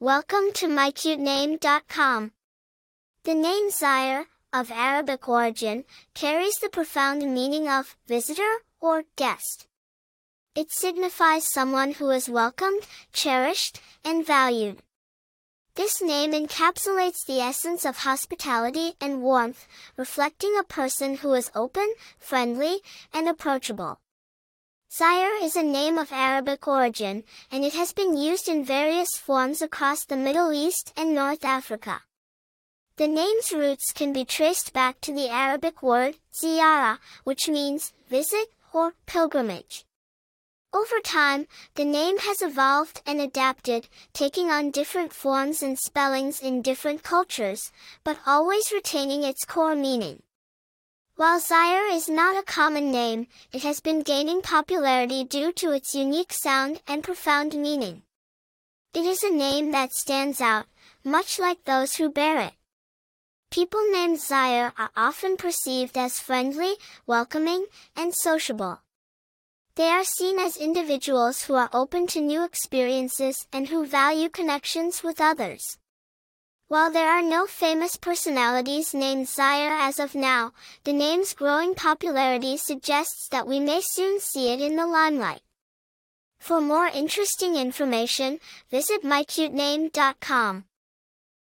Welcome to mycutename.com. The name Zyair, of Arabic origin, carries the profound meaning of visitor or guest. It signifies someone who is welcomed, cherished, and valued. This name encapsulates the essence of hospitality and warmth, reflecting a person who is open, friendly, and approachable. Zyair is a name of Arabic origin, and it has been used in various forms across the Middle East and North Africa. The name's roots can be traced back to the Arabic word, ziyara, which means visit or pilgrimage. Over time, the name has evolved and adapted, taking on different forms and spellings in different cultures, but always retaining its core meaning. While Zyair is not a common name, it has been gaining popularity due to its unique sound and profound meaning. It is a name that stands out, much like those who bear it. People named Zyair are often perceived as friendly, welcoming, and sociable. They are seen as individuals who are open to new experiences and who value connections with others. While there are no famous personalities named Zyair as of now, the name's growing popularity suggests that we may soon see it in the limelight. For more interesting information, visit mycutename.com.